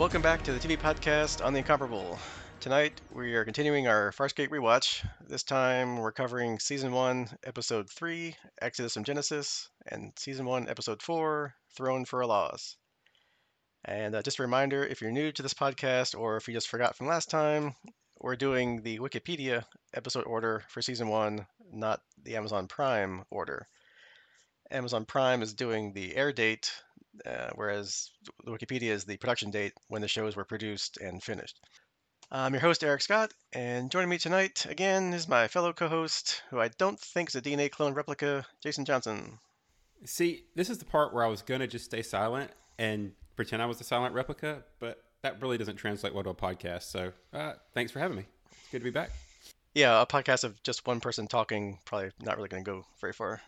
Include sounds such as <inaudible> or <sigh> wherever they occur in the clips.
Welcome back to the TV podcast on the Incomparable. Tonight we are continuing our Farscape rewatch. This time we're covering season one, episode three, Exodus from Genesis, and season one, episode four, Throne for a Loss. And uh, just a reminder if you're new to this podcast or if you just forgot from last time, we're doing the Wikipedia episode order for season one, not the Amazon Prime order. Amazon Prime is doing the air date, uh, whereas the Wikipedia is the production date when the shows were produced and finished. I'm your host, Eric Scott, and joining me tonight again is my fellow co host, who I don't think is a DNA clone replica, Jason Johnson. See, this is the part where I was going to just stay silent and pretend I was a silent replica, but that really doesn't translate well to a podcast. So uh, thanks for having me. It's good to be back. Yeah, a podcast of just one person talking probably not really going to go very far.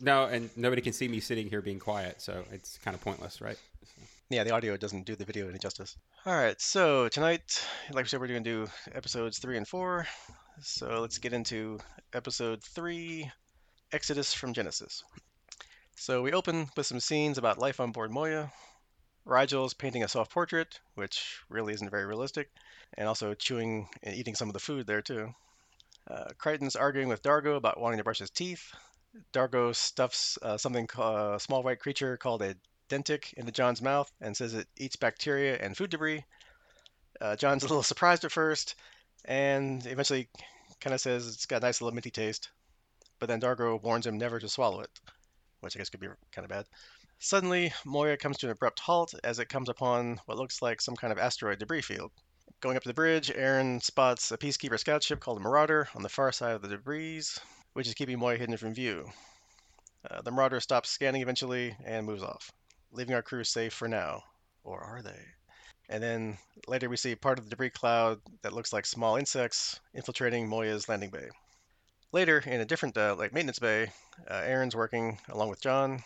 No, and nobody can see me sitting here being quiet, so it's kind of pointless, right? Yeah, the audio doesn't do the video any justice. All right, so tonight, like we said, we're going to do episodes three and four. So let's get into episode three Exodus from Genesis. So we open with some scenes about life on board Moya. Rygel's painting a self portrait, which really isn't very realistic, and also chewing and eating some of the food there, too. Uh, Crichton's arguing with Dargo about wanting to brush his teeth. Dargo stuffs uh, something, uh, a small white creature called a dentic into John's mouth and says it eats bacteria and food debris. Uh, John's <laughs> a little surprised at first and eventually kind of says it's got a nice little minty taste. But then Dargo warns him never to swallow it, which I guess could be kind of bad. Suddenly, Moya comes to an abrupt halt as it comes upon what looks like some kind of asteroid debris field. Going up to the bridge, Aeryn spots a Peacekeeper scout ship called the Marauder on the far side of the debris, which is keeping Moya hidden from view. Uh, the Marauder stops scanning eventually and moves off, leaving our crew safe for now. Or are they? And then later we see part of the debris cloud that looks like small insects infiltrating Moya's landing bay. Later, in a different uh, like maintenance bay, uh, Aeryn's working along with John.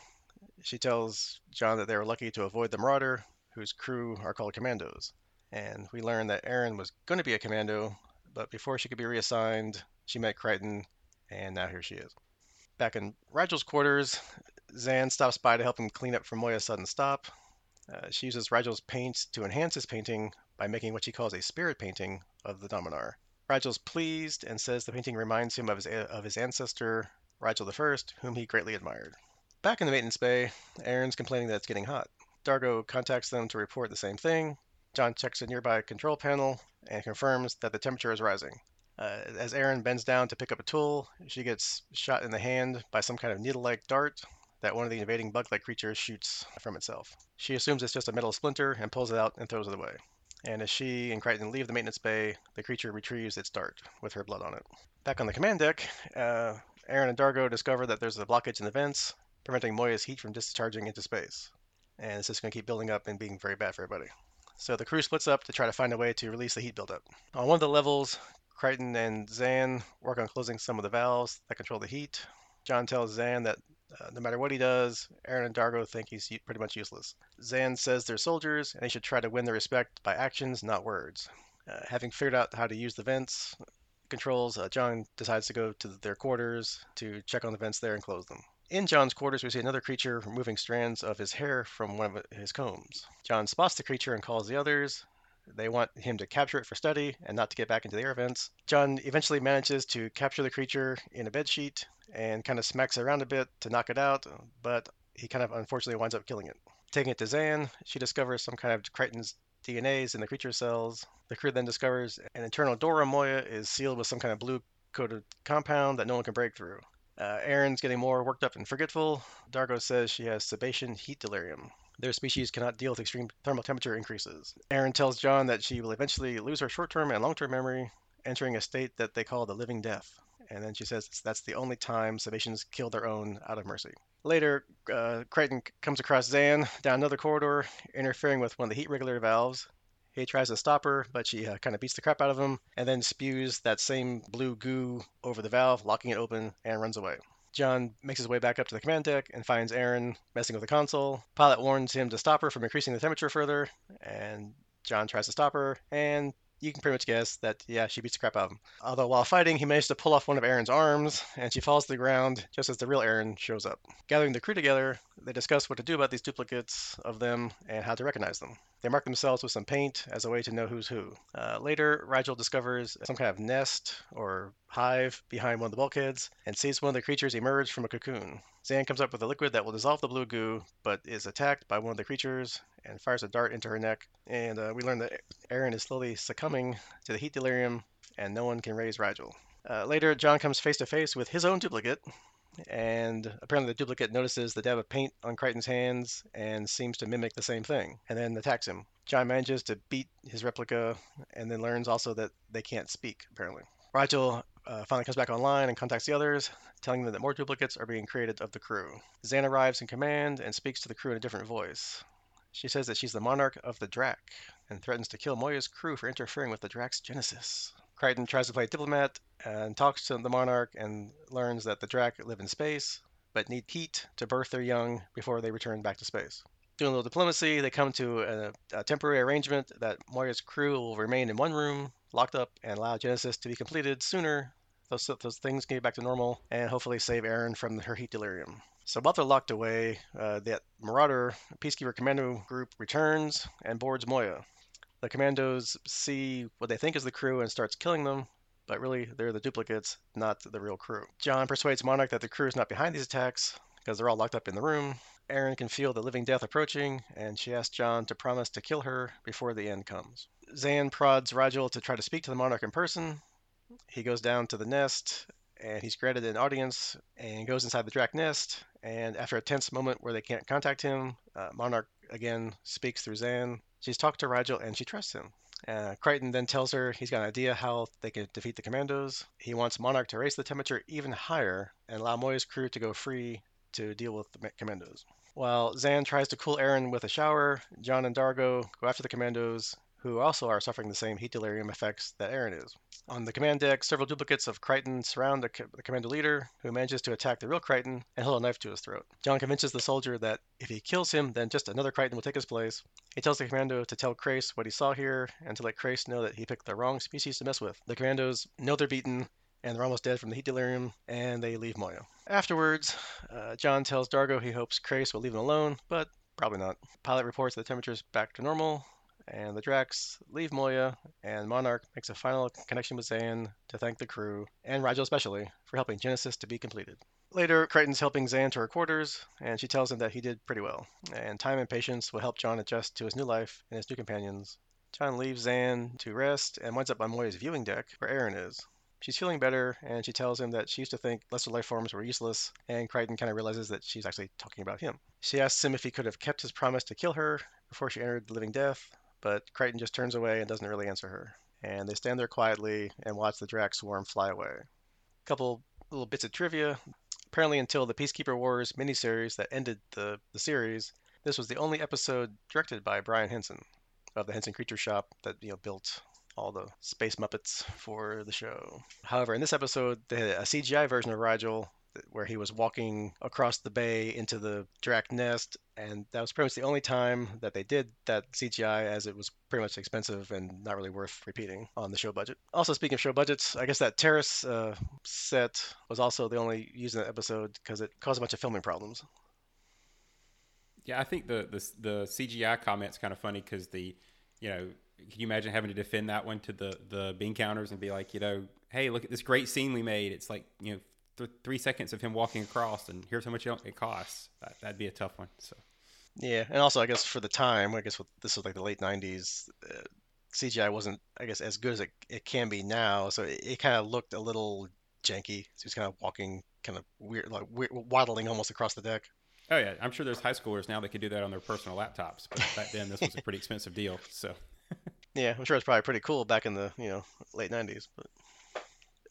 She tells John that they were lucky to avoid the Marauder, whose crew are called Commandos. And we learn that Aeryn was going to be a commando, but before she could be reassigned, she met Crichton, and now here she is. Back in Rygel's quarters, Zhaan stops by to help him clean up from Moya's sudden stop. Uh, she uses Rygel's paint to enhance his painting by making what she calls a spirit painting of the Dominar. Rygel's pleased and says the painting reminds him of his, of his ancestor, Rygel I, whom he greatly admired. Back in the maintenance bay, Aeryn's complaining that it's getting hot. Dargo contacts them to report the same thing. John checks a nearby control panel and confirms that the temperature is rising. Uh, as Aeryn bends down to pick up a tool, she gets shot in the hand by some kind of needle like dart that one of the invading bug like creatures shoots from itself. She assumes it's just a metal splinter and pulls it out and throws it away. And as she and Crichton leave the maintenance bay, the creature retrieves its dart with her blood on it. Back on the command deck, uh, Aeryn and Dargo discover that there's a blockage in the vents, preventing Moya's heat from discharging into space. And it's just going to keep building up and being very bad for everybody. So the crew splits up to try to find a way to release the heat buildup. On one of the levels, Crichton and Zhaan work on closing some of the valves that control the heat. John tells Zhaan that uh, no matter what he does, Aeryn and Dargo think he's pretty much useless. Zhaan says they're soldiers and they should try to win their respect by actions, not words. Uh, having figured out how to use the vents controls, uh, John decides to go to their quarters to check on the vents there and close them. In John's quarters, we see another creature removing strands of his hair from one of his combs. John spots the creature and calls the others. They want him to capture it for study and not to get back into the air vents. John eventually manages to capture the creature in a bedsheet and kind of smacks it around a bit to knock it out, but he kind of unfortunately winds up killing it. Taking it to Zhaan, she discovers some kind of Crichton's DNAs in the creature cells. The crew then discovers an internal door on Moya is sealed with some kind of blue coated compound that no one can break through. Uh, Aeryn's getting more worked up and forgetful. Dargo says she has Sebacean heat delirium. Their species cannot deal with extreme thermal temperature increases. Aeryn tells John that she will eventually lose her short term and long term memory, entering a state that they call the living death. And then she says that's the only time sebaceans kill their own out of mercy. Later, uh, Crichton comes across Zhaan down another corridor, interfering with one of the heat regulator valves. He tries to stop her, but she uh, kind of beats the crap out of him and then spews that same blue goo over the valve, locking it open, and runs away. John makes his way back up to the command deck and finds Aeryn messing with the console. Pilot warns him to stop her from increasing the temperature further, and John tries to stop her, and you can pretty much guess that, yeah, she beats the crap out of him. Although while fighting, he managed to pull off one of Aeryn's arms, and she falls to the ground just as the real Aeryn shows up. Gathering the crew together, they discuss what to do about these duplicates of them and how to recognize them. They mark themselves with some paint as a way to know who's who. Uh, later, Rygel discovers some kind of nest or hive behind one of the bulkheads and sees one of the creatures emerge from a cocoon. Zhaan comes up with a liquid that will dissolve the blue goo, but is attacked by one of the creatures and fires a dart into her neck. And uh, we learn that Aeryn is slowly succumbing to the heat delirium, and no one can raise Rygel. Uh, later, John comes face to face with his own duplicate, and apparently the duplicate notices the dab of paint on Crichton's hands and seems to mimic the same thing, and then attacks him. John manages to beat his replica, and then learns also that they can't speak, apparently. Rygel uh, finally comes back online and contacts the others, telling them that more duplicates are being created of the crew. Zhaan arrives in command and speaks to the crew in a different voice. She says that she's the monarch of the Drak and threatens to kill Moya's crew for interfering with the Drak's genesis. Crichton tries to play diplomat and talks to the monarch and learns that the Drak live in space, but need heat to birth their young before they return back to space. Doing a little diplomacy, they come to a, a temporary arrangement that Moya's crew will remain in one room, locked up, and allow Genesis to be completed sooner. Those, those things can get back to normal and hopefully save Aeryn from her heat delirium. So while they're locked away, uh, that Marauder Peacekeeper Commando group returns and boards Moya. The commandos see what they think is the crew and starts killing them, but really they're the duplicates, not the real crew. John persuades Monarch that the crew is not behind these attacks because they're all locked up in the room. Aeryn can feel the living death approaching, and she asks John to promise to kill her before the end comes. Zhaan prods Rygel to try to speak to the Monarch in person. He goes down to the nest, and he's granted an audience and goes inside the Drak nest. And after a tense moment where they can't contact him, uh, Monarch again speaks through Zhaan She's talked to Rygel and she trusts him. Uh, Crichton then tells her he's got an idea how they can defeat the commandos. He wants Monarch to raise the temperature even higher and allow Moya's crew to go free to deal with the commandos. While Zhaan tries to cool Aeryn with a shower, John and Dargo go after the commandos who also are suffering the same heat delirium effects that Aeryn is. On the command deck, several duplicates of Crichton surround the, co- the commando leader, who manages to attack the real Crichton and hold a knife to his throat. John convinces the soldier that if he kills him, then just another Crichton will take his place. He tells the commando to tell Crais what he saw here and to let Crais know that he picked the wrong species to mess with. The commandos know they're beaten and they're almost dead from the heat delirium, and they leave Moya. Afterwards, uh, John tells Dargo he hopes Crais will leave him alone, but probably not. Pilot reports the temperature's back to normal, and the Draks leave Moya, and Monarch makes a final connection with Zhaan to thank the crew, and Rygel especially, for helping Genesis to be completed. Later, Crichton's helping Zhaan to her quarters, and she tells him that he did pretty well, and time and patience will help John adjust to his new life and his new companions. John leaves Zhaan to rest and winds up on Moya's viewing deck, where Aeryn is. She's feeling better, and she tells him that she used to think lesser life forms were useless, and Crichton kind of realizes that she's actually talking about him. She asks him if he could have kept his promise to kill her before she entered the living death, but Crichton just turns away and doesn't really answer her. And they stand there quietly and watch the Drak swarm fly away. A couple little bits of trivia. Apparently, until the Peacekeeper Wars miniseries that ended the, the series, this was the only episode directed by Brian Henson of the Henson Creature Shop that you know built all the space Muppets for the show. However, in this episode, they had a CGI version of Rygel where he was walking across the bay into the Drak nest, and that was pretty much the only time that they did that CGI, as it was pretty much expensive and not really worth repeating on the show budget. Also, speaking of show budgets, I guess that terrace uh, set was also the only used in that episode because it caused a bunch of filming problems. Yeah, I think the the, the CGI comment's kind of funny because the, you know, can you imagine having to defend that one to the the bean counters and be like, you know, hey, look at this great scene we made. It's like you know th- three seconds of him walking across, and here's how much it costs. That, that'd be a tough one. So. Yeah, and also I guess for the time, I guess with, this was like the late '90s. Uh, CGI wasn't, I guess, as good as it, it can be now. So it, it kind of looked a little janky. So he's kind of walking, kind of weird, like weird, waddling almost across the deck. Oh yeah, I'm sure there's high schoolers now that could do that on their personal laptops, but back then this was a pretty <laughs> expensive deal. So. <laughs> yeah, I'm sure it's probably pretty cool back in the you know late '90s, but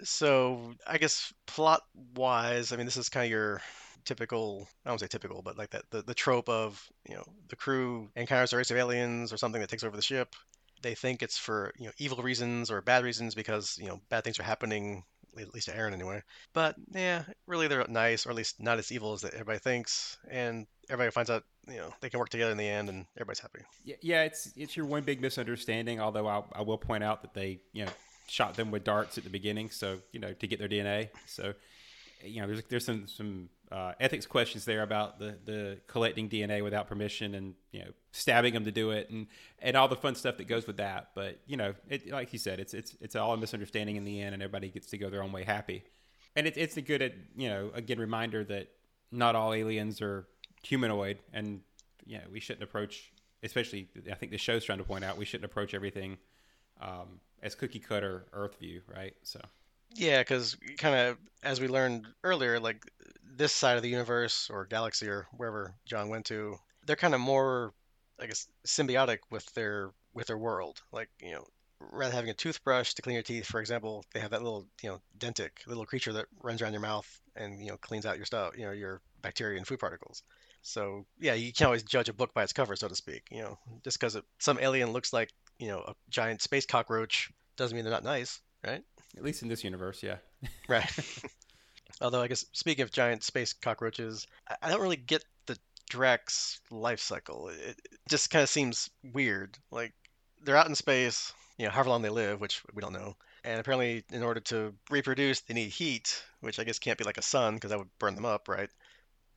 so I guess plot wise, I mean, this is kind of your typical I don't say typical, but like that the, the trope of, you know, the crew encounters a race of aliens or something that takes over the ship. They think it's for, you know, evil reasons or bad reasons because, you know, bad things are happening, at least to Aeryn anyway. But yeah, really they're nice, or at least not as evil as everybody thinks, and everybody finds out, you know, they can work together in the end and everybody's happy. Yeah, yeah it's it's your one big misunderstanding, although I, I will point out that they, you know, shot them with darts at the beginning, so you know to get their DNA. So you know there's there's some some uh, ethics questions there about the the collecting DNA without permission and you know stabbing them to do it and and all the fun stuff that goes with that. But you know, it, like you said, it's it's it's all a misunderstanding in the end, and everybody gets to go their own way happy. And it's it's a good you know again reminder that not all aliens are humanoid, and you know we shouldn't approach, especially I think the show's trying to point out we shouldn't approach everything um, as cookie cutter Earth view, right? So. Yeah, because kind of as we learned earlier, like this side of the universe or galaxy or wherever John went to, they're kind of more, I guess, symbiotic with their with their world. Like you know, rather having a toothbrush to clean your teeth, for example, they have that little you know dentic little creature that runs around your mouth and you know cleans out your stuff, you know, your bacteria and food particles. So yeah, you can't always judge a book by its cover, so to speak. You know, just because some alien looks like you know a giant space cockroach doesn't mean they're not nice, right? At least in this universe, yeah. <laughs> right. <laughs> Although I guess speaking of giant space cockroaches, I don't really get the Drak's life cycle. It just kind of seems weird. Like they're out in space, you know, however long they live, which we don't know. And apparently, in order to reproduce, they need heat, which I guess can't be like a sun because that would burn them up, right?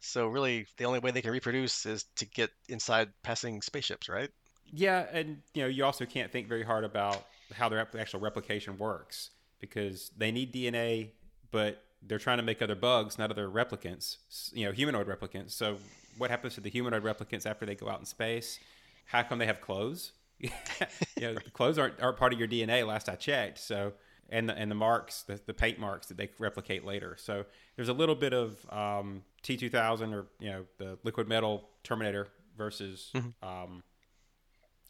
So really, the only way they can reproduce is to get inside passing spaceships, right? Yeah, and you know, you also can't think very hard about how their actual replication works because they need DNA, but they're trying to make other bugs, not other replicants, you know, humanoid replicants. So what happens to the humanoid replicants after they go out in space? How come they have clothes? <laughs> you know, the clothes aren't, aren't part of your DNA last I checked. So, and the, and the marks, the, the paint marks that they replicate later. So there's a little bit of um, T2000 or, you know, the liquid metal Terminator versus, mm-hmm. um,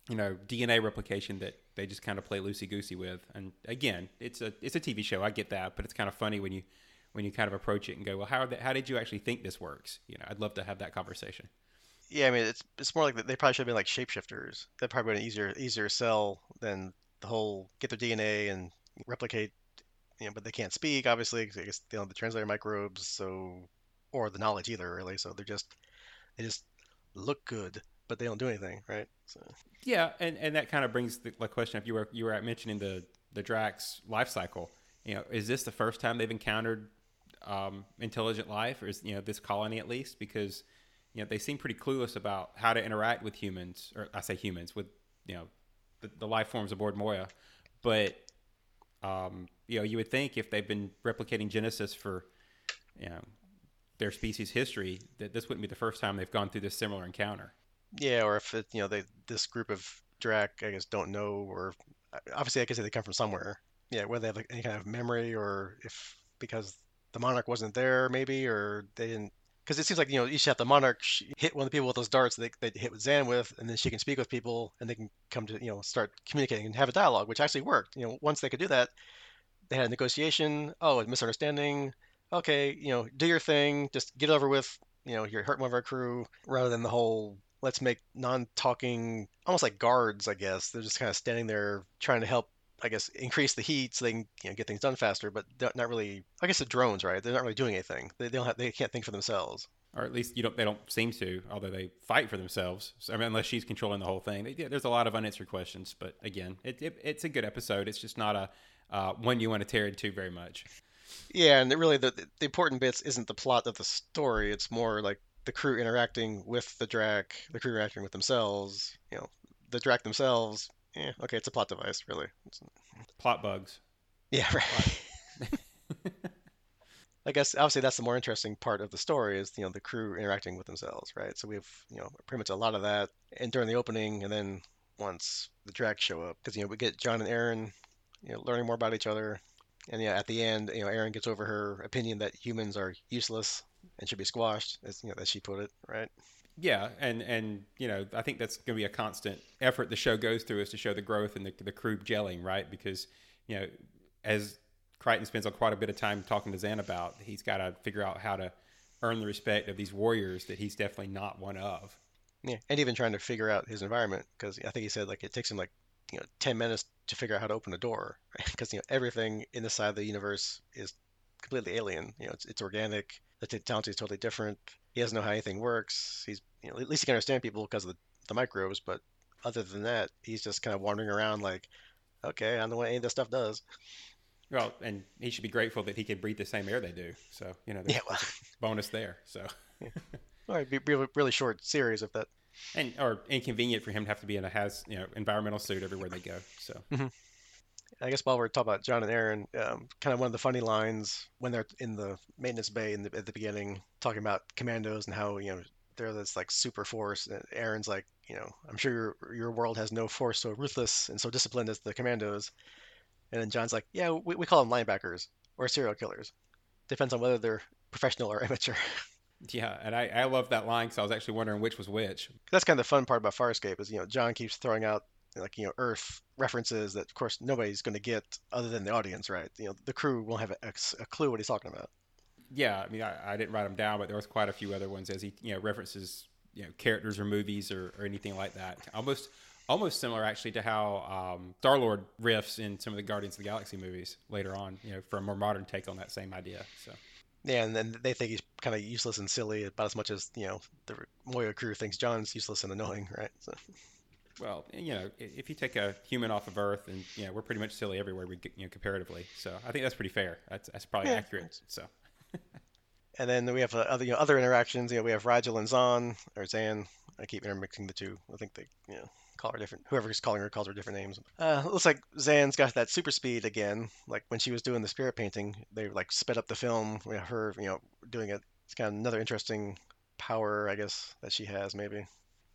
you know, DNA replication that they just kind of play loosey goosey with. And again, it's a, it's a TV show. I get that, but it's kind of funny when you, when you kind of approach it and go, well, how, how did you actually think this works? You know, I'd love to have that conversation. Yeah, I mean, it's it's more like they probably should have been like shapeshifters. That probably been an easier easier sell than the whole get their DNA and replicate. You know, but they can't speak, obviously. Guess they don't have the translator microbes, so or the knowledge either, really. So they're just they just look good, but they don't do anything, right? So. Yeah, and, and that kind of brings the, question. If you were you were mentioning the the Drak's life cycle, you know, is this the first time they've encountered um, intelligent life, or is you know this colony at least? Because you know they seem pretty clueless about how to interact with humans, or I say humans with you know the, the life forms aboard Moya. But um, you know, you would think if they've been replicating Genesis for you know their species history, that this wouldn't be the first time they've gone through this similar encounter. Yeah, or if it, you know they this group of Drak, I guess, don't know, or uh, obviously I guess they come from somewhere. Yeah, whether they have like, any kind of memory, or if because the monarch wasn't there, maybe, or they didn't. Because it seems like you know you should have the monarch hit one of the people with those darts they they hit with Zhaan with, and then she can speak with people, and they can come to you know start communicating and have a dialogue, which actually worked. You know, once they could do that, they had a negotiation. Oh, a misunderstanding. Okay, you know, do your thing, just get over with. You know, you're hurting one of our crew, rather than the whole let's make non-talking, almost like guards, I guess. They're just kind of standing there trying to help I guess increase the heat so they can you know, get things done faster, but not really. I guess the drones, right? They're not really doing anything. They, they don't have, they can't think for themselves. Or at least you don't. They don't seem to, although they fight for themselves. So, I mean, unless she's controlling the whole thing. They, there's a lot of unanswered questions, but again, it, it, it's a good episode. It's just not a uh, one you want to tear into very much. Yeah, and really the the important bits isn't the plot of the story. It's more like the crew interacting with the Drak, the crew interacting with themselves. You know, the Drak themselves yeah, okay, it's a plot device, really. It's... Plot bugs. <laughs> Yeah, right. <laughs> I guess obviously that's the more interesting part of the story is you know the crew interacting with themselves, right? So we have you know pretty much a lot of that, and during the opening, and then once the Drak show up, because you know we get John and Aeryn, you know, learning more about each other, and yeah, at the end, you know, Aeryn gets over her opinion that humans are useless and should be squashed, as you know, as she put it, right? Yeah, and and you know, I think that's going to be a constant effort the show goes through is to show the growth and the the crew gelling, right? Because you know, as Crichton spends quite a bit of time talking to Zhaan about, he's got to figure out how to earn the respect of these warriors that he's definitely not one of. Yeah, and even trying to figure out his environment because I think he said like it takes him like you know ten minutes to figure out how to open a door <laughs> because you know everything in the side of the universe is completely alien. You know, it's it's organic. The technology is totally different he doesn't know how anything works. He's you know, at least he can understand people because of the, the microbes, but other than that, he's just kind of wandering around like, okay, I don't know what any of this stuff does. Well, and he should be grateful that he can breathe the same air they do. So you know, Yeah, well. bonus there. So All right, be really, really short series of that. and or inconvenient for him to have to be in a has you know environmental suit everywhere they go. So mm-hmm. I guess while we're talking about John and Aeryn, um, kind of one of the funny lines when they're in the maintenance bay in the, at the beginning, talking about commandos and how you know they're this like super force. And Aeryn's like, you know, I'm sure your your world has no force so ruthless and so disciplined as the commandos. And then John's like, yeah, we, we call them linebackers or serial killers. Depends on whether they're professional or <laughs> amateur. yeah, and I I love that line because I was actually wondering which was which. That's kind of the fun part about Farscape is you know John keeps throwing out like you know Earth references that of course nobody's going to get other than the audience, right? You know the crew won't have a, a clue what he's talking about. Yeah, I mean I, I didn't write them down, but there was quite a few other ones as he you know references you know characters or movies or, or anything like that. Almost almost similar actually to how um, Star Lord riffs in some of the Guardians of the Galaxy movies later on. You know, for a more modern take on that same idea. So. Yeah, and then they think he's kind of useless and silly about as much as you know the Moya crew thinks John's useless and annoying, right? So. Well, you know, if you take a human off of Earth, and you know, we're pretty much silly everywhere we, you know, comparatively. So I think that's pretty fair. That's that's probably Yeah. accurate. So <laughs> And then we have uh, other you know other interactions. You know, we have Rygel and Zahn or Zan. I keep intermixing the two. I think they you know call her different. Whoever's calling her calls her different names. Uh, looks like Zan's got that super speed again. Like when she was doing the spirit painting, they like sped up the film. We have her you know doing it. It's kind of another interesting power, I guess, that she has maybe.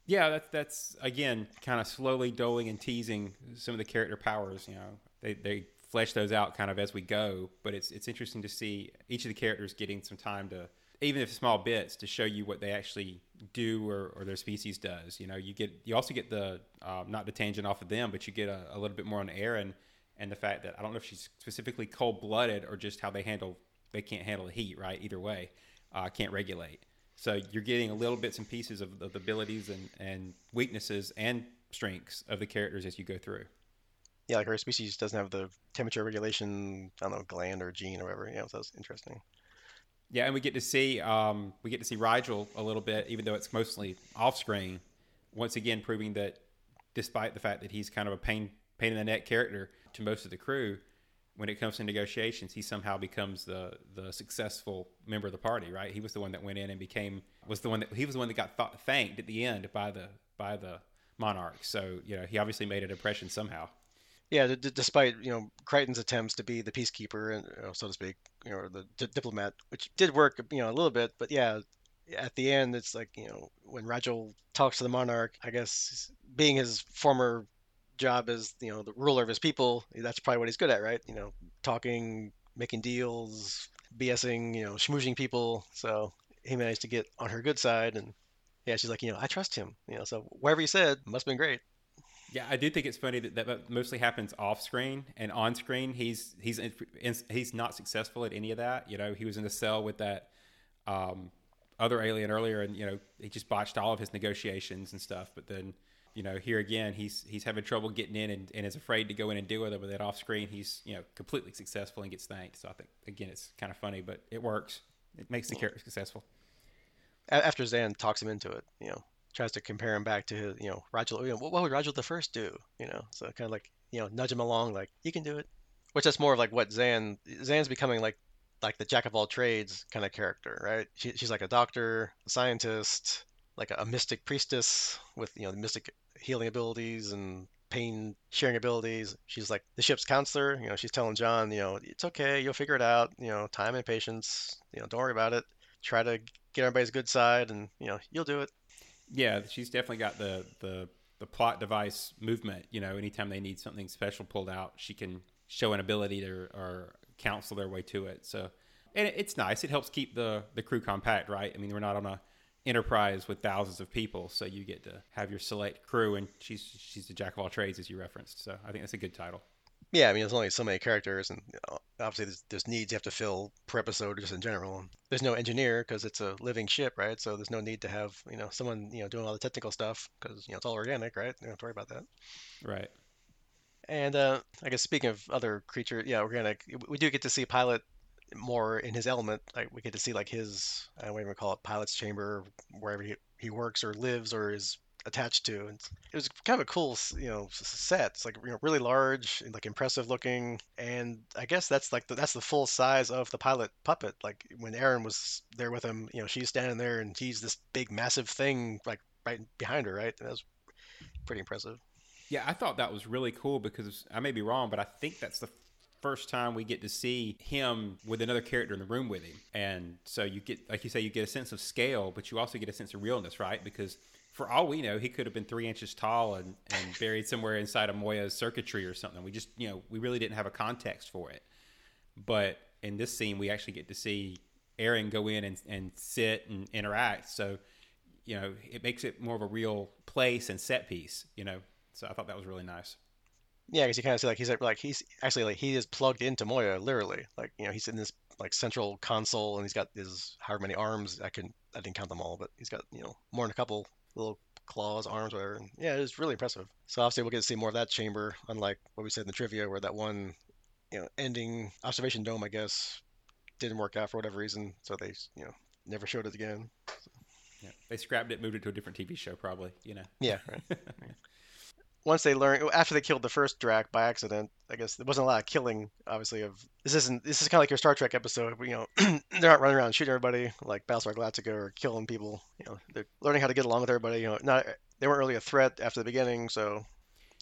Yeah, that's that's again kind of slowly doling and teasing some of the character powers. You know, they they flesh those out kind of as we go. But it's it's interesting to see each of the characters getting some time to, even if small bits, to show you what they actually do or, or their species does. You know, you get you also get the um, not the tangent off of them, but you get a, a little bit more on Aeryn and the fact that I don't know if she's specifically cold blooded or just how they handle they can't handle the heat. Right, either way, uh, can't regulate. So you're getting a little bits and pieces of, of the abilities and, and weaknesses and strengths of the characters as you go through. Yeah, like her species doesn't have the temperature regulation. I don't know gland or gene or whatever. Yeah, so that's interesting. Yeah, and we get to see um, we get to see Rygel a little bit, even though it's mostly off screen. Once again, proving that despite the fact that he's kind of a pain pain in the neck character to most of the crew, when it comes to negotiations, he somehow becomes the the successful member of the party. Right? He was the one that went in and became was the one that he was the one that got th- thanked at the end by the by the monarch. So you know he obviously made an impression somehow. Yeah, d- despite you know Crichton's attempts to be the peacekeeper and you know, so to speak, you know, or the d- diplomat, which did work, you know, a little bit. But yeah, at the end, it's like you know when Rygel talks to the monarch, I guess being his former job as you know the ruler of his people, that's probably what he's good at, right? You know, talking, making deals, BSing, you know, schmoozing people. So he managed to get on her good side, and yeah, she's like, you know, I trust him. You know, so whatever he said must have been great. Yeah, I do think it's funny that that mostly happens off screen and on screen. He's he's he's not successful at any of that. You know, he was in the cell with that um, other alien earlier, and you know he just botched all of his negotiations and stuff. But then, you know, here again, he's he's having trouble getting in and, and is afraid to go in and with it. But then off screen, he's you know completely successful and gets thanked. So I think again, it's kind of funny, but it works. It makes the character successful. After Zhaan talks him into it, you know, tries to compare him back to his, you know, Rygel. You know, what, would Rygel the First do? You know, so kind of like, you know, nudge him along, like you can do it. Which that's more of like what Zhaan. Zhaan's becoming like, like the jack of all trades kind of character, right? She, she's like a doctor, a scientist, like a, a mystic priestess with you know the mystic healing abilities and pain sharing abilities. She's like the ship's counselor. You know, she's telling John, you know, it's okay, you'll figure it out. You know, time and patience. You know, don't worry about it. Try to get everybody's good side, and you know, you'll do it. Yeah, she's definitely got the the the plot device movement. You know, anytime they need something special pulled out, she can show an ability to or counsel their way to it. So, and it's nice. It helps keep the the crew compact, right? I mean, we're not on a enterprise with thousands of people, so you get to have your select crew, and she's she's the jack of all trades, as you referenced. So, I think that's a good title. Yeah, I mean, there's only so many characters, and you know, obviously there's, there's needs you have to fill per episode, just in general. There's no engineer because it's a living ship, right? So there's no need to have you know someone you know doing all the technical stuff because you know it's all organic, right? You don't have to worry about that. Right. And uh, I guess speaking of other creatures, yeah, organic, we do get to see Pilot more in his element. Like we get to see like his, I don't even call it pilot's chamber, wherever he, he works or lives or is attached to. And it was kind of a cool, you know, set. It's like you know, really large and like impressive looking, and I guess that's like the, that's the full size of the pilot puppet. Like when Aeryn was there with him, you know, she's standing there and he's this big, massive thing like right behind her, right? And that was pretty impressive. Yeah, I thought that was really cool because I may be wrong, but I think that's the first time we get to see him with another character in the room with him. And so you get, like you say, you get a sense of scale, but you also get a sense of realness, right? Because for all we know, he could have been three inches tall and, and buried somewhere inside of Moya's circuitry or something. We just, you know, we really didn't have a context for it. But in this scene, we actually get to see Aeryn go in and, and sit and interact. So, you know, it makes it more of a real place and set piece, you know. So I thought that was really nice. Yeah, because you kind of see like he's like he's actually like he is plugged into Moya literally. Like you know he's in this like central console and he's got his however many arms. I can I didn't count them all, but he's got you know more than a couple little claws, arms, whatever. And yeah, it was really impressive. So obviously we'll get to see more of that chamber, unlike what we said in the trivia, where that one, you know, ending observation dome, I guess, didn't work out for whatever reason. So they, you know, never showed it again. So. Yeah, they scrapped it, moved it to a different TV show, probably. You know. Yeah. Right. <laughs> yeah once they learn after they killed the first Drak by accident, I guess there wasn't a lot of killing. Obviously, of this isn't this is kind of like your Star Trek episode. Where, you know, <clears throat> they're not running around shooting everybody like Battlestar Galactica or killing people. You know, they're learning how to get along with everybody. You know, not they weren't really a threat after the beginning, so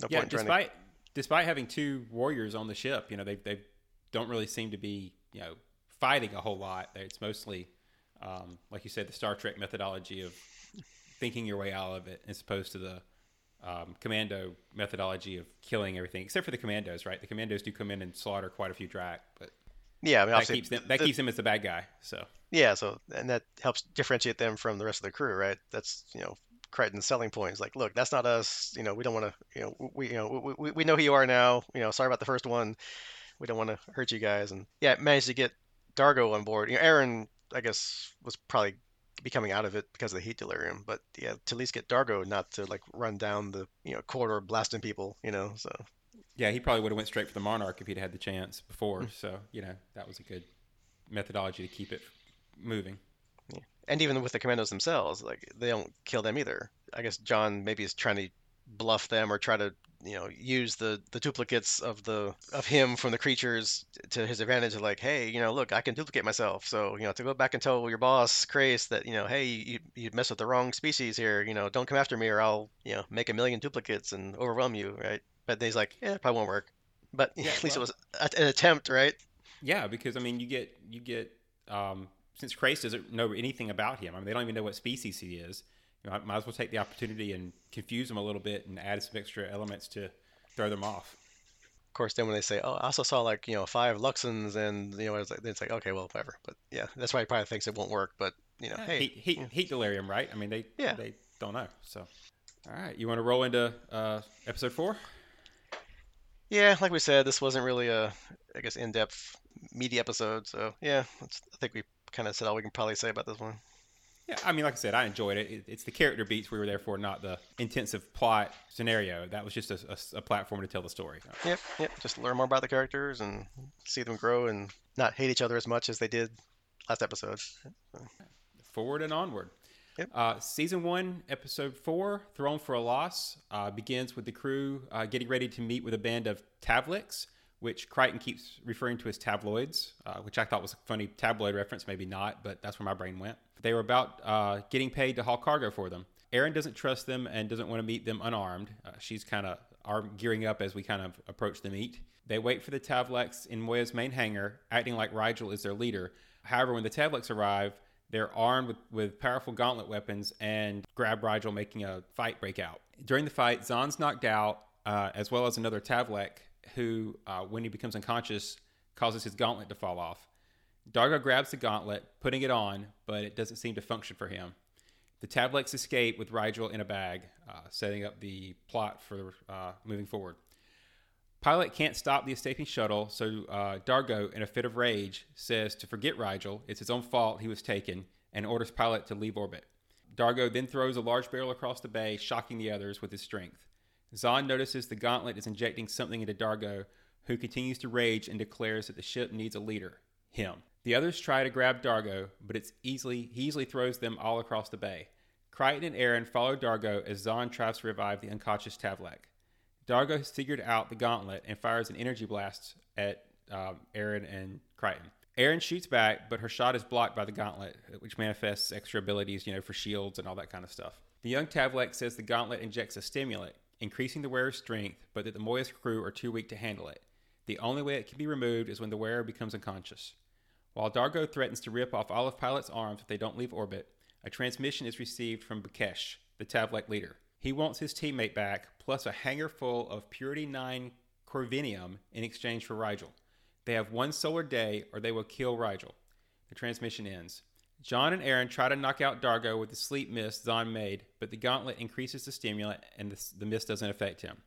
no yeah. despite to... despite having two warriors on the ship, you know, they they don't really seem to be you know fighting a whole lot. It's mostly um, like you said, the Star Trek methodology of thinking your way out of it, as opposed to the um, commando methodology of killing everything, except for the commandos, right? The commandos do come in and slaughter quite a few Drak, but yeah, I mean, that keeps them that the, keeps them as the bad guy. So yeah, so and that helps differentiate them from the rest of the crew, right? That's you know Crichton's selling point is like, look, that's not us. You know, we don't want to. You know, we you know we, we know who you are now. You know, sorry about the first one. We don't want to hurt you guys. And yeah, managed to get Dargo on board. You know, Aeryn, I guess, was probably be coming out of it because of the heat delirium. But yeah, to at least get Dargo not to like run down the you know corridor blasting people, you know. So yeah, he probably would have went straight for the Monarch if he'd had the chance before. Mm. so you know that was a good methodology to keep it moving. Yeah. And even with the commandos themselves, like they don't kill them either. I guess John maybe is trying to bluff them or try to you know use the the duplicates of the of him from the creatures to his advantage of like hey you know look i can duplicate myself. So you know to go back and tell your boss Crais that you know hey you, you mess with the wrong species here you know don't come after me or i'll you know make a million duplicates and overwhelm you right? But he's like yeah it probably won't work. But <laughs> yeah, at least well, it was an attempt right? Yeah because i mean you get you get um since Crais doesn't know anything about him i mean they don't even know what species he is I might as well take the opportunity and confuse them a little bit and add some extra elements to throw them off. Of course, then when they say, "Oh, I also saw like you know five Luxans," and you know, it's like, it's like okay, well, whatever. But yeah, that's why he probably thinks it won't work. But you know, yeah, hey, heat, heat, yeah. heat, delirium, right? I mean, they yeah. they don't know. So, all right, you want to roll into uh, episode four? Yeah, like we said, this wasn't really a, I guess, in-depth, meaty episode. So yeah, I think we kind of said all we can probably say about this one. Yeah, I mean, like I said, I enjoyed it. It's the character beats we were there for, not the intensive plot scenario. That was just a, a, a, platform to tell the story. Yep, yep. Just learn more about the characters and see them grow and not hate each other as much as they did last episode. Forward and onward. Yep. Uh, season one, episode four, Throne for a Loss, uh, begins with the crew uh, getting ready to meet with a band of Tavleks which Crichton keeps referring to as tabloids, uh, which I thought was a funny tabloid reference, maybe not, but that's where my brain went. They were about uh, getting paid to haul cargo for them. Aeryn doesn't trust them and doesn't want to meet them unarmed. Uh, she's kind of arm gearing up as we kind of approach the meet. They wait for the Tavleks in Moya's main hangar, acting like Rygel is their leader. However, when the Tavleks arrive, they're armed with, with powerful gauntlet weapons and grab Rygel, making a fight break out. During the fight, Zhaan's knocked out, uh, as well as another Tavlek who, uh, when he becomes unconscious, causes his gauntlet to fall off. Dargo grabs the gauntlet, putting it on, but it doesn't seem to function for him. The Tavleks escape with Rygel in a bag, uh, setting up the plot for uh, moving forward. Pilot can't stop the escaping shuttle, so uh, Dargo, in a fit of rage, says to forget Rygel. it's his own fault he was taken, and orders Pilot to leave orbit. Dargo then throws a large barrel across the bay, shocking the others with his strength. Zhaan notices the gauntlet is injecting something into Dargo, who continues to rage and declares that the ship needs a leader him. The others try to grab Dargo, but it's easily he easily throws them all across the bay. Crichton and Aeryn follow Dargo as Zhaan tries to revive the unconscious Tavlek. Dargo has figured out the gauntlet and fires an energy blast at um, Aeryn and Crichton. Aeryn shoots back, but her shot is blocked by the gauntlet, which manifests extra abilities, you know, for shields and all that kind of stuff. The young Tavlek says the gauntlet injects a stimulant, increasing the wearer's strength, but that the Moya's crew are too weak to handle it. The only way it can be removed is when the wearer becomes unconscious. While Dargo threatens to rip off all of Pilot's arms if they don't leave orbit, a transmission is received from Bekhesh, the Tavlek leader. He wants his teammate back, plus a hangar full of Purity 9 Corvinium in exchange for Rygel. They have one solar day or they will kill Rygel. The transmission ends. John and Aeryn try to knock out Dargo with the sleep mist Zhaan made, but the gauntlet increases the stimulant and the, the mist doesn't affect him.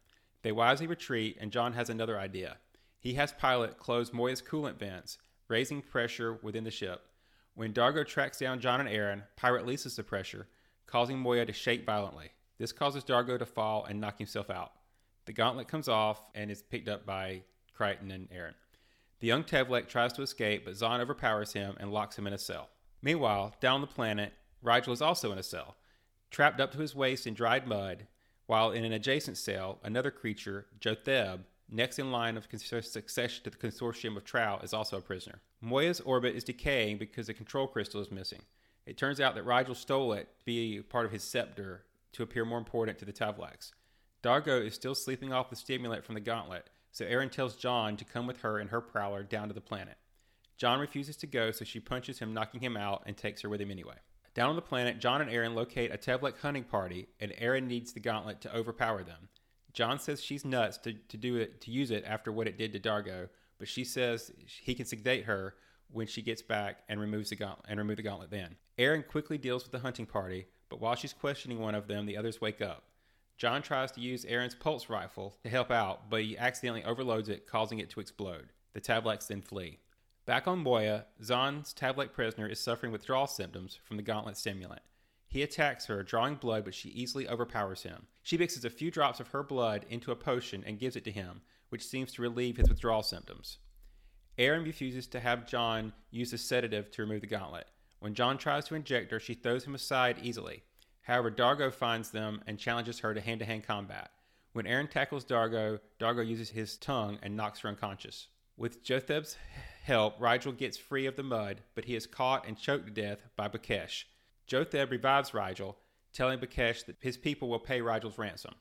They wisely retreat, and John has another idea. He has Pilot close Moya's coolant vents, raising pressure within the ship. When Dargo tracks down John and Aeryn, Pilot releases the pressure, causing Moya to shake violently. This causes Dargo to fall and knock himself out. The gauntlet comes off and is picked up by Crichton and Aeryn. The young Tavlek tries to escape, but Zhaan overpowers him and locks him in a cell. Meanwhile, down the planet, Rygel is also in a cell, trapped up to his waist in dried mud, while in an adjacent cell, another creature, Jotheb, next in line of succession to the consortium of Trow, is also a prisoner. Moya's orbit is decaying because the control crystal is missing. It turns out that Rygel stole it to be part of his scepter to appear more important to the Tavleks. Dargo is still sleeping off the stimulant from the gauntlet, so Aeryn tells John to come with her and her prowler down to the planet. John refuses to go, so she punches him, knocking him out, and takes her with him anyway. Down on the planet, John and Aeryn locate a Tavlek hunting party, and Aeryn needs the gauntlet to overpower them. John says she's nuts to, to do it to use it after what it did to Dargo, but she says he can sedate her when she gets back and removes the gauntlet and remove the gauntlet then. Aeryn quickly deals with the hunting party, but while she's questioning one of them, the others wake up. John tries to use Aeryn's pulse rifle to help out, but he accidentally overloads it, causing it to explode. The Tavleks then flee. Back on Moya, Zhaan's Tavlek prisoner is suffering withdrawal symptoms from the gauntlet stimulant. He attacks her, drawing blood, but she easily overpowers him. She mixes a few drops of her blood into a potion and gives it to him, which seems to relieve his withdrawal symptoms. Aeryn refuses to have John use a sedative to remove the gauntlet. When John tries to inject her, she throws him aside easily. However, Dargo finds them and challenges her to hand to hand combat. When Aeryn tackles Dargo, Dargo uses his tongue and knocks her unconscious. With Jotheb's help, Rygel gets free of the mud, but he is caught and choked to death by Bekhesh. Jotheb revives Rygel, telling Bekhesh that his people will pay Rygel's ransom.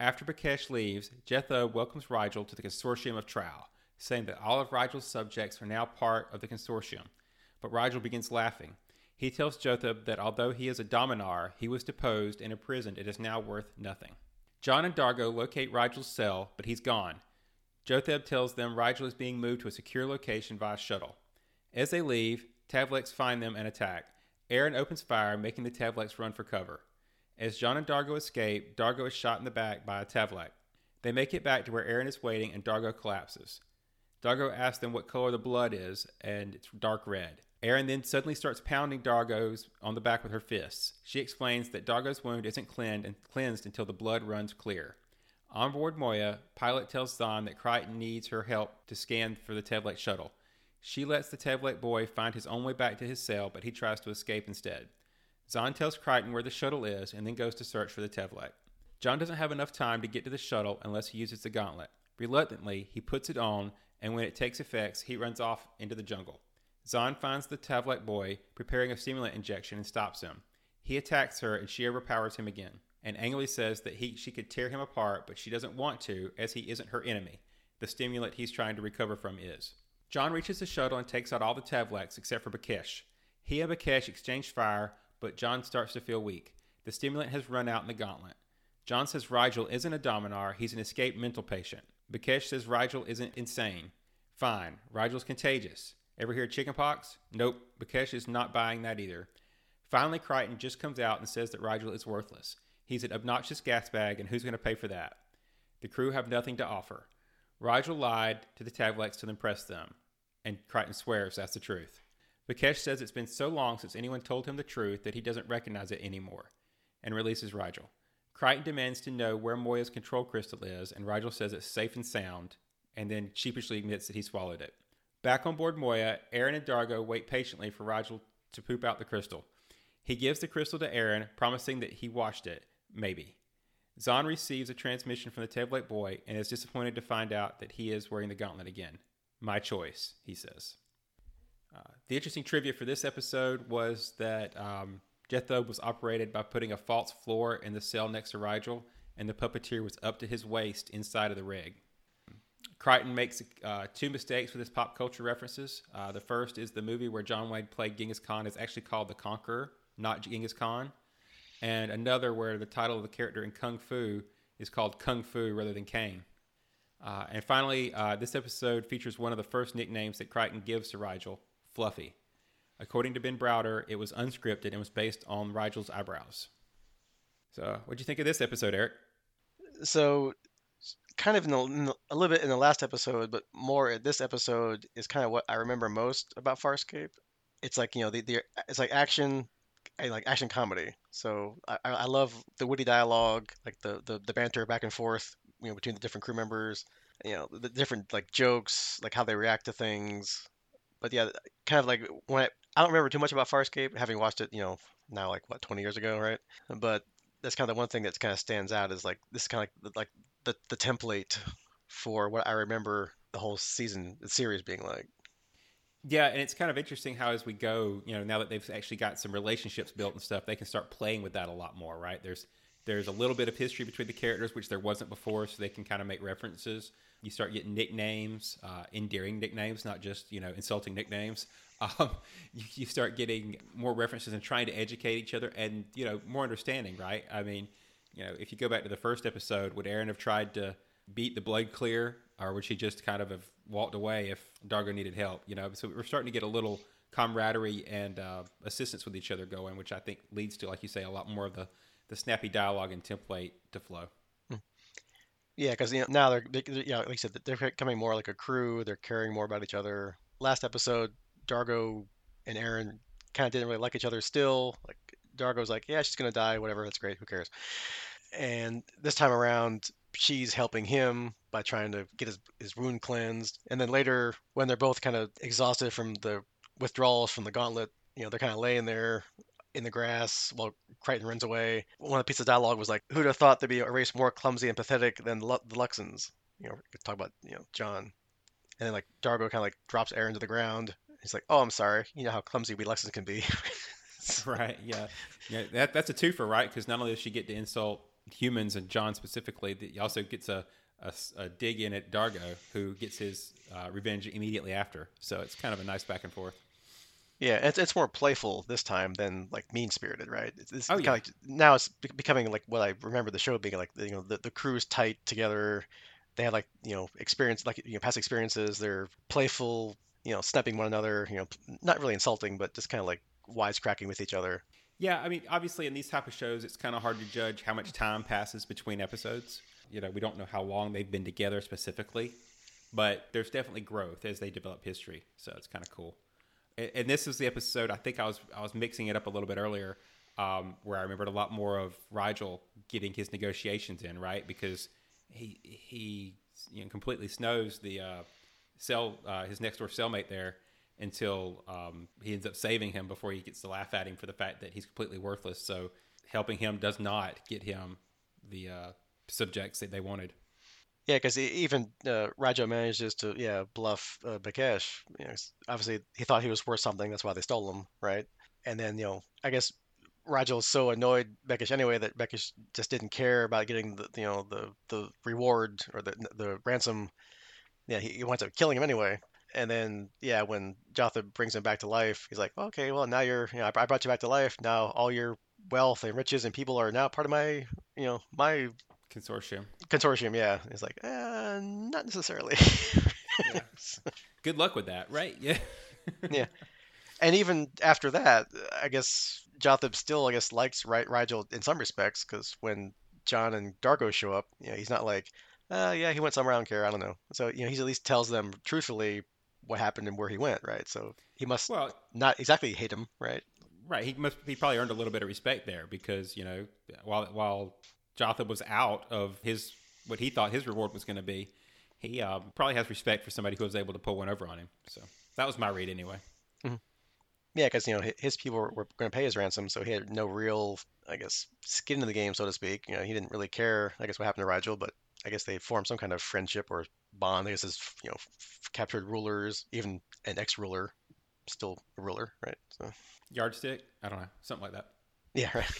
After Bekhesh leaves, Jotheb welcomes Rygel to the consortium of Trow, saying that all of Rygel's subjects are now part of the consortium. But Rygel begins laughing. He tells Jotheb that although he is a Dominar, he was deposed and imprisoned and is now worth nothing. John and Dargo locate Rygel's cell, but he's gone. Jotheb tells them Rygel is being moved to a secure location via shuttle. As they leave, Tavleks find them and attack. Aeryn opens fire, making the Tavleks run for cover. As John and Dargo escape, Dargo is shot in the back by a Tavlek. They make it back to where Aeryn is waiting, and Dargo collapses. Dargo asks them what color the blood is, and it's dark red. Aeryn then suddenly starts pounding Dargo's on the back with her fists. She explains that Dargo's wound isn't cleansed, and cleansed until the blood runs clear. On board Moya, Pilot tells Zhaan that Crichton needs her help to scan for the Tavlek shuttle. She lets the Tavlek boy find his own way back to his cell, but he tries to escape instead. Zhaan tells Crichton where the shuttle is and then goes to search for the Tavlek. John doesn't have enough time to get to the shuttle unless he uses the gauntlet. Reluctantly, he puts it on, and when it takes effects, he runs off into the jungle. Zhaan finds the Tavlek boy preparing a stimulant injection and stops him. He attacks her and she overpowers him again, and angrily says that he, she could tear him apart, but she doesn't want to, as he isn't her enemy. The stimulant he's trying to recover from is. John reaches the shuttle and takes out all the Tavleks except for Bekhesh. He and Bekhesh exchange fire, but John starts to feel weak. The stimulant has run out in the gauntlet. John says Rygel isn't a Dominar, he's an escaped mental patient. Bekhesh says Rygel isn't insane. Fine, Rygel's contagious. Ever hear chickenpox? Nope, Bekhesh is not buying that either. Finally, Crichton just comes out and says that Rygel is worthless. He's an obnoxious gas bag, and who's going to pay for that? The crew have nothing to offer. Rygel lied to the Tavleks to impress them, and Crichton swears that's the truth. Bekhesh says it's been so long since anyone told him the truth that he doesn't recognize it anymore, and releases Rygel. Crichton demands to know where Moya's control crystal is, and Rygel says it's safe and sound, and then sheepishly admits that he swallowed it. Back on board Moya, Aeryn and Dargo wait patiently for Rygel to poop out the crystal. He gives the crystal to Aeryn, promising that he washed it. Maybe. Zhaan receives a transmission from the Tavlek Boy and is disappointed to find out that he is wearing the gauntlet again. My choice, he says. Uh, the interesting trivia for this episode was that um, was operated by putting a false floor in the cell next to Rygel, and the puppeteer was up to his waist inside of the rig. Crichton makes uh, two mistakes with his pop culture references. Uh, the first is the movie where John Wayne played Genghis Khan is actually called The Conqueror, not Genghis Khan. And another where the title of the character in Kung Fu is called Kung Fu rather than Caine. Uh, and finally, uh, this episode features one of the first nicknames that Crichton gives to Rygel, Fluffy. According to Ben Browder, it was unscripted and was based on Rygel's eyebrows. So, what do you think of this episode, Eric? So, kind of in, the, in the, a little bit in the last episode, but more this episode is kind of what I remember most about Farscape. It's like you know the, the it's like action, like action comedy. So I, I love the witty dialogue, like the, the the banter back and forth, you know, between the different crew members. You know, the different like jokes, like how they react to things. But yeah, kind of like when I, I don't remember too much about Farscape, having watched it, you know, now like what 20 years ago, right? But that's kind of the one thing that kind of stands out is like this is kind of like, like the the template for what I remember the whole season the series being like. Yeah, and it's kind of interesting how as we go, you know, now that they've actually got some relationships built and stuff, they can start playing with that a lot more, right? There's there's a little bit of history between the characters, which there wasn't before, so they can kind of make references. You start getting nicknames, uh, endearing nicknames, not just you know insulting nicknames. <laughs> Um, you, you start getting more references and trying to educate each other, and you know more understanding, right? I mean, you know, if you go back to the first episode, would Aeryn have tried to beat the blood clear, or would she just kind of have walked away if Dargo needed help? You know, so we're starting to get a little camaraderie and uh, assistance with each other going, which I think leads to, like you say, a lot more of the the snappy dialogue and template to flow. Hmm. Yeah, because you know, now they're, they, yeah, like I said, they're becoming more like a crew. They're caring more about each other. Last episode, Dargo and Aeryn kind of didn't really like each other still. Like Dargo's like, yeah, she's gonna die, whatever, that's great, who cares? And this time around, she's helping him by trying to get his, his wound cleansed. And then later, when they're both kind of exhausted from the withdrawals from the gauntlet, you know, they're kind of laying there in the grass while Crichton runs away. One of the pieces of dialogue was like, "Who'd have thought there'd be a race more clumsy and pathetic than the Luxans? You know, talk about you know John, and then like Dargo kind of like drops Aeryn to the ground. He's like, "Oh, I'm sorry. You know how clumsy we Luxans can be." <laughs> right. Yeah. Yeah. That, that's a twofer, right? Because not only does she get to insult humans and John specifically, that he also gets a, a, a dig in at Dargo, who gets his uh, revenge immediately after. So it's kind of a nice back and forth. Yeah, it's, it's more playful this time than like mean spirited, right? It's, it's oh, yeah. like now it's becoming like what I remember the show being like. You know, the the crew is tight together. They have like you know experience like you know past experiences. They're playful, you know, snapping one another. You know, not really insulting, but just kind of like wisecracking with each other. Yeah, I mean, obviously, in these type of shows, it's kind of hard to judge how much time passes between episodes. You know, we don't know how long they've been together specifically, but there's definitely growth as they develop history. So it's kind of cool. And, and this is the episode. I think I was I was mixing it up a little bit earlier, um, where I remembered a lot more of Rygel getting his negotiations in right because he he you know completely snows the uh, cell uh, his next door cellmate there until um, he ends up saving him before he gets to laugh at him for the fact that he's completely worthless. So helping him does not get him the uh, subjects that they wanted. Yeah, because even uh, Raja manages to yeah bluff uh, Bekhesh. You know, obviously, he thought he was worth something. That's why they stole him, right? And then you know, I guess Rygel so annoyed Bekhesh anyway that Bekhesh just didn't care about getting the you know the the reward or the the ransom. Yeah, he, he winds up killing him anyway and then yeah, when Jotheb brings him back to life, he's like, okay, well now you're, you know, I brought you back to life. Now all your wealth and riches and people are now part of my, you know, my consortium. Consortium, yeah. He's like, uh, not necessarily. yeah. <laughs> Good luck with that, right? Yeah. <laughs> yeah. And even after that, I guess Jotheb still, I guess, likes Rygel in some respects because when John and Dargo show up, you know, he's not like, uh, yeah, he went somewhere I don't care. I don't know. So you know, he at least tells them truthfully what happened and where he went, right? So he must well, not exactly hate him, right? Right. He must. He probably earned a little bit of respect there because you know, while while Jotheb was out of his what he thought his reward was going to be, he um, probably has respect for somebody who was able to pull one over on him. So that was my read anyway. Mm-hmm. Yeah, because you know his people were, were going to pay his ransom, so he had no real, I guess, skin in the game, so to speak. You know, he didn't really care, I guess, what happened to Rygel, but I guess they formed some kind of friendship or bond. I guess is you know, f- captured rulers, even an ex-ruler, still a ruler, right? So Yardstick? I don't know, something like that. yeah, <laughs> right.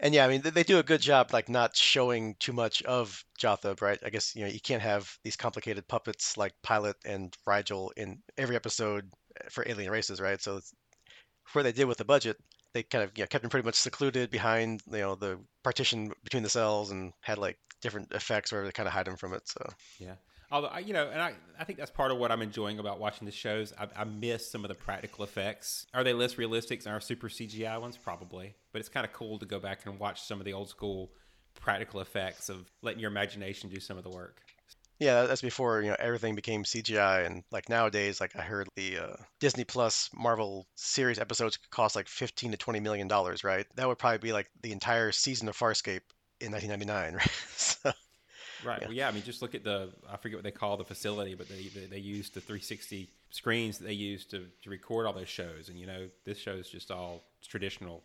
And yeah, I mean, they they do a good job, like not showing too much of Jotheb, right? I guess you know you can't have these complicated puppets like Pilot and Rygel in every episode for alien races, right? So where they did with the budget, they kind of you know, kept them pretty much secluded behind you know the partition between the cells and had like different effects where they kind of hide them from it. So Yeah. Although, I- you know, and I, I think that's part of what I'm enjoying about watching the shows. I, I miss some of the practical effects. Are they less realistic than our super CGI ones? Probably. But it's kind of cool to go back and watch some of the old school practical effects of letting your imagination do some of the work. yeah, that's before you know everything became CGI and like nowadays, like I heard the uh, Disney Plus Marvel series episodes cost like 15 to 20 million dollars, right? That would probably be like the entire season of Farscape in 1999, <laughs> right? so, Right. Yeah. Well, yeah. I mean, just look at the I forget what they call the facility, but they they, they use the 360 screens that they use to, to record all those shows, and you know, this show is just all traditional,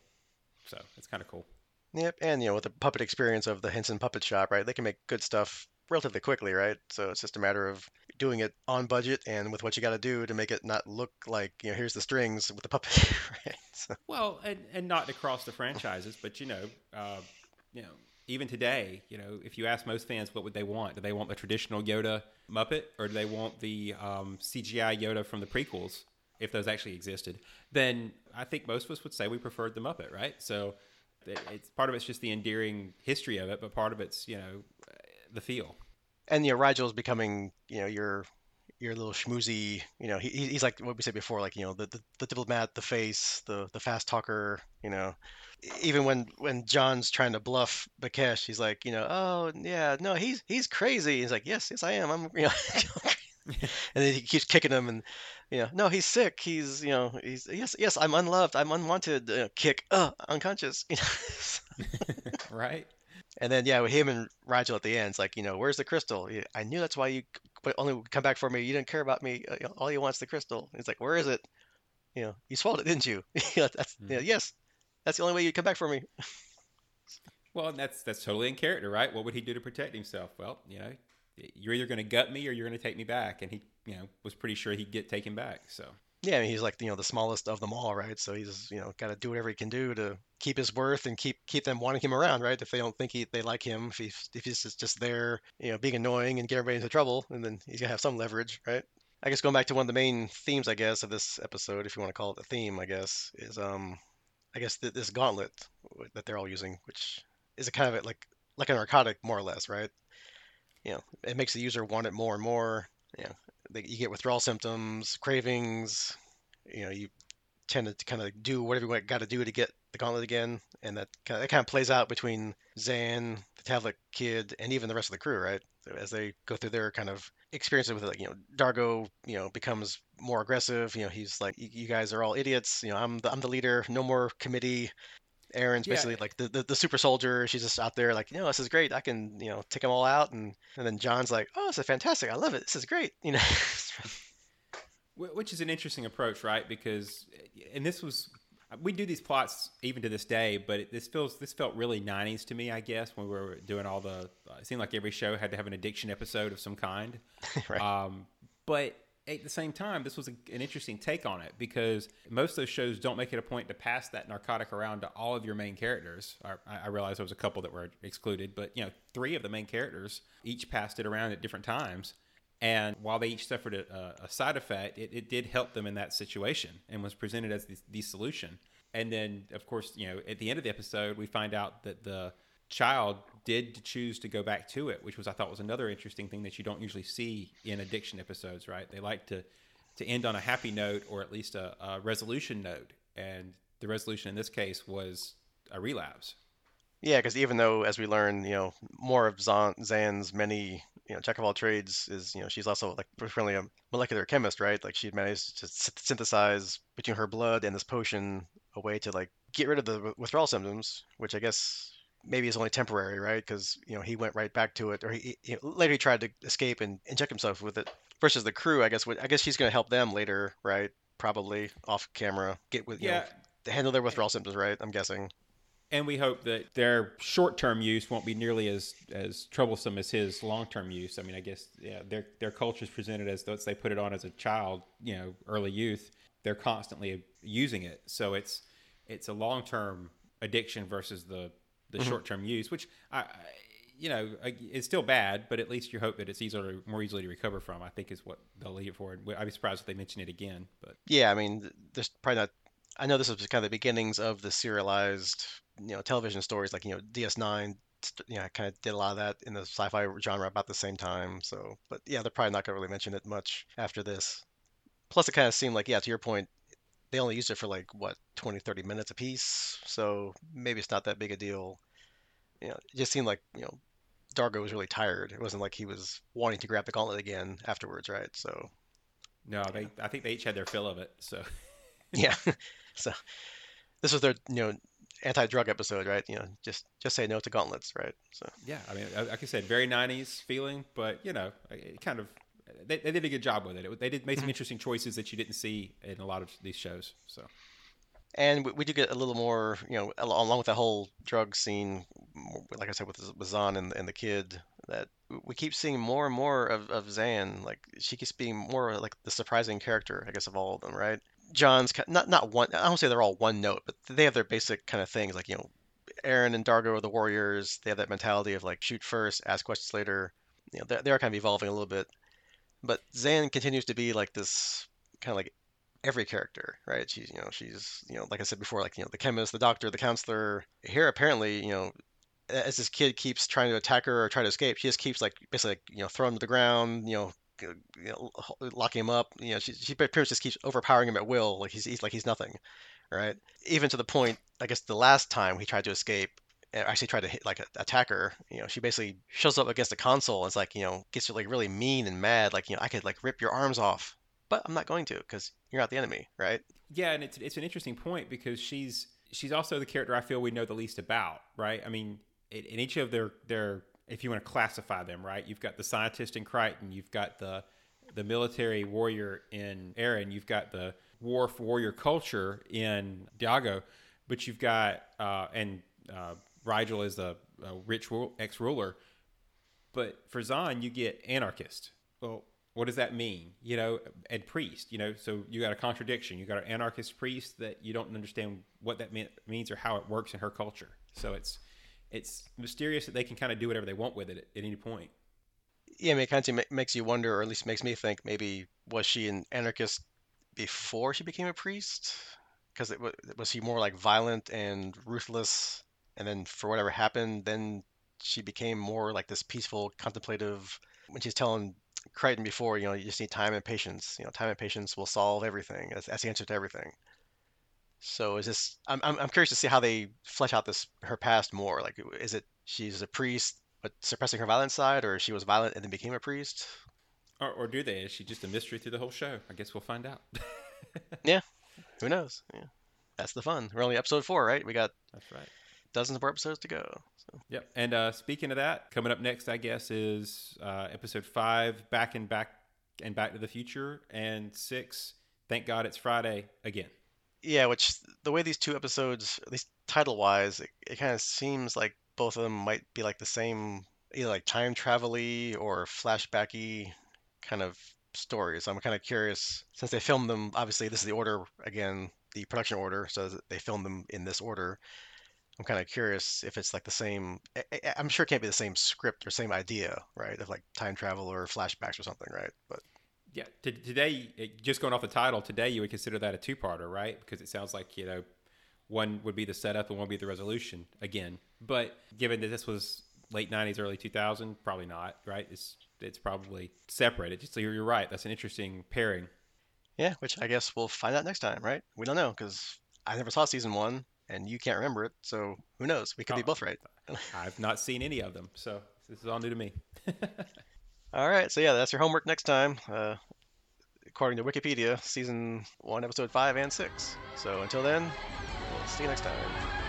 so it's kind of cool. yep, and you know with the puppet experience of the Henson Puppet Shop, right? They can make good stuff relatively quickly, right? So it's just a matter of doing it on budget and with what you got to do to make it not look like you know here's the strings with the puppet, <laughs> right? So, Well, and, and not to cross the franchises, but you know, uh, you know, even today, you know, if you ask most fans what would they want, do they want the traditional Yoda Muppet or do they want the um, CGI Yoda from the prequels, if those actually existed? Then I think most of us would say we preferred the Muppet, right? So it's part of it's just the endearing history of it, but part of it's you know the feel. and you know is becoming you know your your little schmoozy, you know, he, he- he's like what we said before, like, you know, the, the, the diplomat, the face, the, the fast talker, you know, even when, when John's trying to bluff Bekhesh, he's like, you know, oh yeah, no, he's, he's crazy. He's like, yes, yes, I am. I'm, you know, <laughs> <laughs> and then he keeps kicking him and, you know, no, he's sick. He's, you know, he's, yes, yes, I'm unloved. I'm unwanted. Uh, kick, uh, unconscious. You <laughs> know? right? And then yeah, with him and Rygel at the end, it's like, you know, where's the crystal? I knew that's why you but only come back for me. You didn't care about me. Uh, you know, all you want's the crystal. He's like, where is it? You know, you swallowed it, didn't you? <laughs> Yeah, that's yeah, yes. That's the only way you come back for me. Well, and that's that's totally in character, right? What would he do to protect himself? Well, you know, you're either going to gut me or you're going to take me back, and he, you know, was pretty sure he'd get taken back. So Yeah, I mean, he's like, you know, the smallest of them all, right? So he's, you know, got to do whatever he can do to keep his worth and keep keep them wanting him around, right? If they don't think he, they like him, if he's if he's just, just there, you know, being annoying and get everybody into trouble, and then he's gonna have some leverage, right? I guess going back to one of the main themes, I guess, of this episode, if you want to call it a theme, I guess, is um, I guess th this gauntlet that they're all using, which is a kind of a, like like a narcotic, more or less, right? You know, it makes the user want it more and more. You know, they, you get withdrawal symptoms, cravings. You know, you tend to kind of do whatever you got to do to get the gauntlet again, and that kind of, that kind of plays out between Zhaan, the Tavlek kid, and even the rest of the crew, right? As they go through their kind of experiences with it, like you know, Dargo, you know, becomes more aggressive. You know, he's like, "You you guys are all idiots. You know, I'm the I'm the leader. No more committee." Aeryn's Yeah. basically like the, the, the super soldier. She's just out there like, you know, this is great. I can, you know, take them all out. And, and then John's like, oh, this is fantastic. I love it. This is great. You know, <laughs> which is an interesting approach, right? Because, and this was, we do these plots even to this day, but it, this feels this felt really '90s to me, I guess, when we were doing all the. It seemed like every show had to have an addiction episode of some kind. <laughs> right. Um, but at the same time, this was a, an interesting take on it because most of those shows don't make it a point to pass that narcotic around to all of your main characters. I, I realize there was a couple that were excluded, but you know, three of the main characters each passed it around at different times. And while they each suffered a, a side effect, it, it did help them in that situation and was presented as the, the solution. And then, of course, you know, at the end of the episode, we find out that the child did choose to go back to it, which was I thought was another interesting thing that you don't usually see in addiction episodes. Right? They like to to end on a happy note or at least a, a resolution note, and the resolution in this case was a relapse. Yeah, because even though, as we learn, you know, more of Zhaan, Zhaan's many, you know, jack of all trades is, you know, she's also like apparently a molecular chemist, right? Like she managed to sy- synthesize between her blood and this potion a way to like get rid of the withdrawal symptoms, which I guess maybe it's only temporary, right? Because you know he went right back to it, or he, he later he tried to escape and inject himself with it. Versus the crew, I guess. would- I guess she's going to help them later, right? probably off camera, get with Yeah. know, handle their withdrawal symptoms, right? I'm guessing. and we hope that their short-term use won't be nearly as as troublesome as his long-term use. I mean, I guess yeah, their their culture is presented as though they put it on as a child, you know, early youth. They're constantly using it, so it's it's a long-term addiction versus the the mm-hmm. short-term use, which I. I you know, it's still bad, but at least you hope that it's easier, more easily to recover from. I think is what they'll leave it for. I'd be surprised if they mention it again. But Yeah, I mean, there's probably not. I know this was kind of the beginnings of the serialized, you know, television stories, like you know, DS9. st- You know, kind of did a lot of that in the sci-fi genre about the same time. So, but yeah, they're probably not gonna really mention it much after this. Plus, it kind of seemed like, yeah, to your point, they only used it for like what 20, 30 minutes a piece. So maybe it's not that big a deal. You know, it just seemed like you know, Dargo was really tired. It wasn't like he was wanting to grab the gauntlet again afterwards, right? So. no, they I think they each had their fill of it. So <laughs> Yeah. <laughs> So this was their, you know, anti-drug episode, right? You know, just just say no to gauntlets, right? So Yeah, I mean, like I said, very '90s feeling, but you know, it kind of they, they did a good job with it. it they did make some mm-hmm. interesting choices that you didn't see in a lot of these shows. So and we, we do get a little more, you know, along with that whole drug scene, like I said with with Zhaan and, and the kid, that we keep seeing more and more of, of Zhaan. Like she keeps being more like the surprising character, I guess, of all of them, right? John's not not one. I don't say they're all one note, but they have their basic kind of things, like you know, Aeryn and Dargo are the warriors. They have that mentality of like shoot first, ask questions later. You know, they're, they're kind of evolving a little bit. But Zhaan continues to be like this kind of like every character, right? She's you know she's you know like I said before, like you know the chemist, the doctor, the counselor. Here apparently you know as this kid keeps trying to attack her or try to escape, she just keeps like basically like, you know throwing him to the ground, you know, you know locking him up. You know she she pretty much just keeps overpowering him at will, like he's, he's like he's nothing, right? Even to the point, I guess the last time he tried to escape. Actually, tried to hit like attack her. You know, she basically shows up against the console and it's like you know gets like really mean and mad. Like you know, I could like rip your arms off, but I'm not going to because you're not the enemy, right? yeah, and it's it's an interesting point because she's she's also the character I feel we know the least about, right? I mean, in, in each of their their if you want to classify them, right? You've got the scientist in Crichton, you've got the the military warrior in Aeryn, you've got the Worf warrior culture in Dargo, but you've got uh, and uh, Rygel is a, uh, rich ex ruler. But for Zhaan, you get anarchist. Well, what does that mean? You know, and priest. You know, so you got a contradiction. You got an anarchist priest that you don't understand what that mean, means or how it works in her culture. So it's it's mysterious that they can kind of do whatever they want with it at, at any point. Yeah, I mean, it kind of makes you wonder, or at least makes me think, maybe was she an anarchist before she became a priest? Because was, was she more like violent and ruthless, and then for whatever happened, then she became more like this peaceful, contemplative. When she's telling Crichton before, you know, you just need time and patience. You know, time and patience will solve everything. That's, that's the answer to everything. So is this? I'm, I'm I'm curious to see how they flesh out this her past more. Like, is it she's a priest but suppressing her violent side, or she was violent and then became a priest? Or, or do they? Is she just a mystery through the whole show? I guess we'll find out. <laughs> Yeah, who knows? Yeah. That's the fun. We're only episode four, right? We got That's right. Dozens more episodes to go. So. Yep. And uh, speaking of that, coming up next, I guess, is uh, episode five, Back and Back and Back to the Future, and six, Thank God It's Friday again. Yeah, which the way these two episodes, at least title wise, it, it kind of seems like both of them might be like the same, either like time travel-y or flashbacky kind of stories. I'm kind of curious, since they filmed them, obviously this is the order again, the production order, so that they filmed them in this order. I'm kind of curious if it's like the same. I, I- I'm sure it can't be the same script or same idea, right? Of like time travel or flashbacks or something, right? But Yeah. T- today, it- just going off the title, today you would consider that a two-parter, right? Because it sounds like you know, one would be the setup and one would be the resolution again. But given that this was late '90s, early 2000, probably not, right? It's it's probably separated. So you're, you're right. That's an interesting pairing. Yeah, which I guess we'll find out next time, right? We don't know because I never saw season one and you can't remember it, so who knows? We could be Oh. both right. <laughs> I've not seen any of them, so this is all new to me. <laughs> All right, so yeah, that's your homework next time. Uh, according to Wikipedia, season one, episode five and six. So until then, we'll see you next time.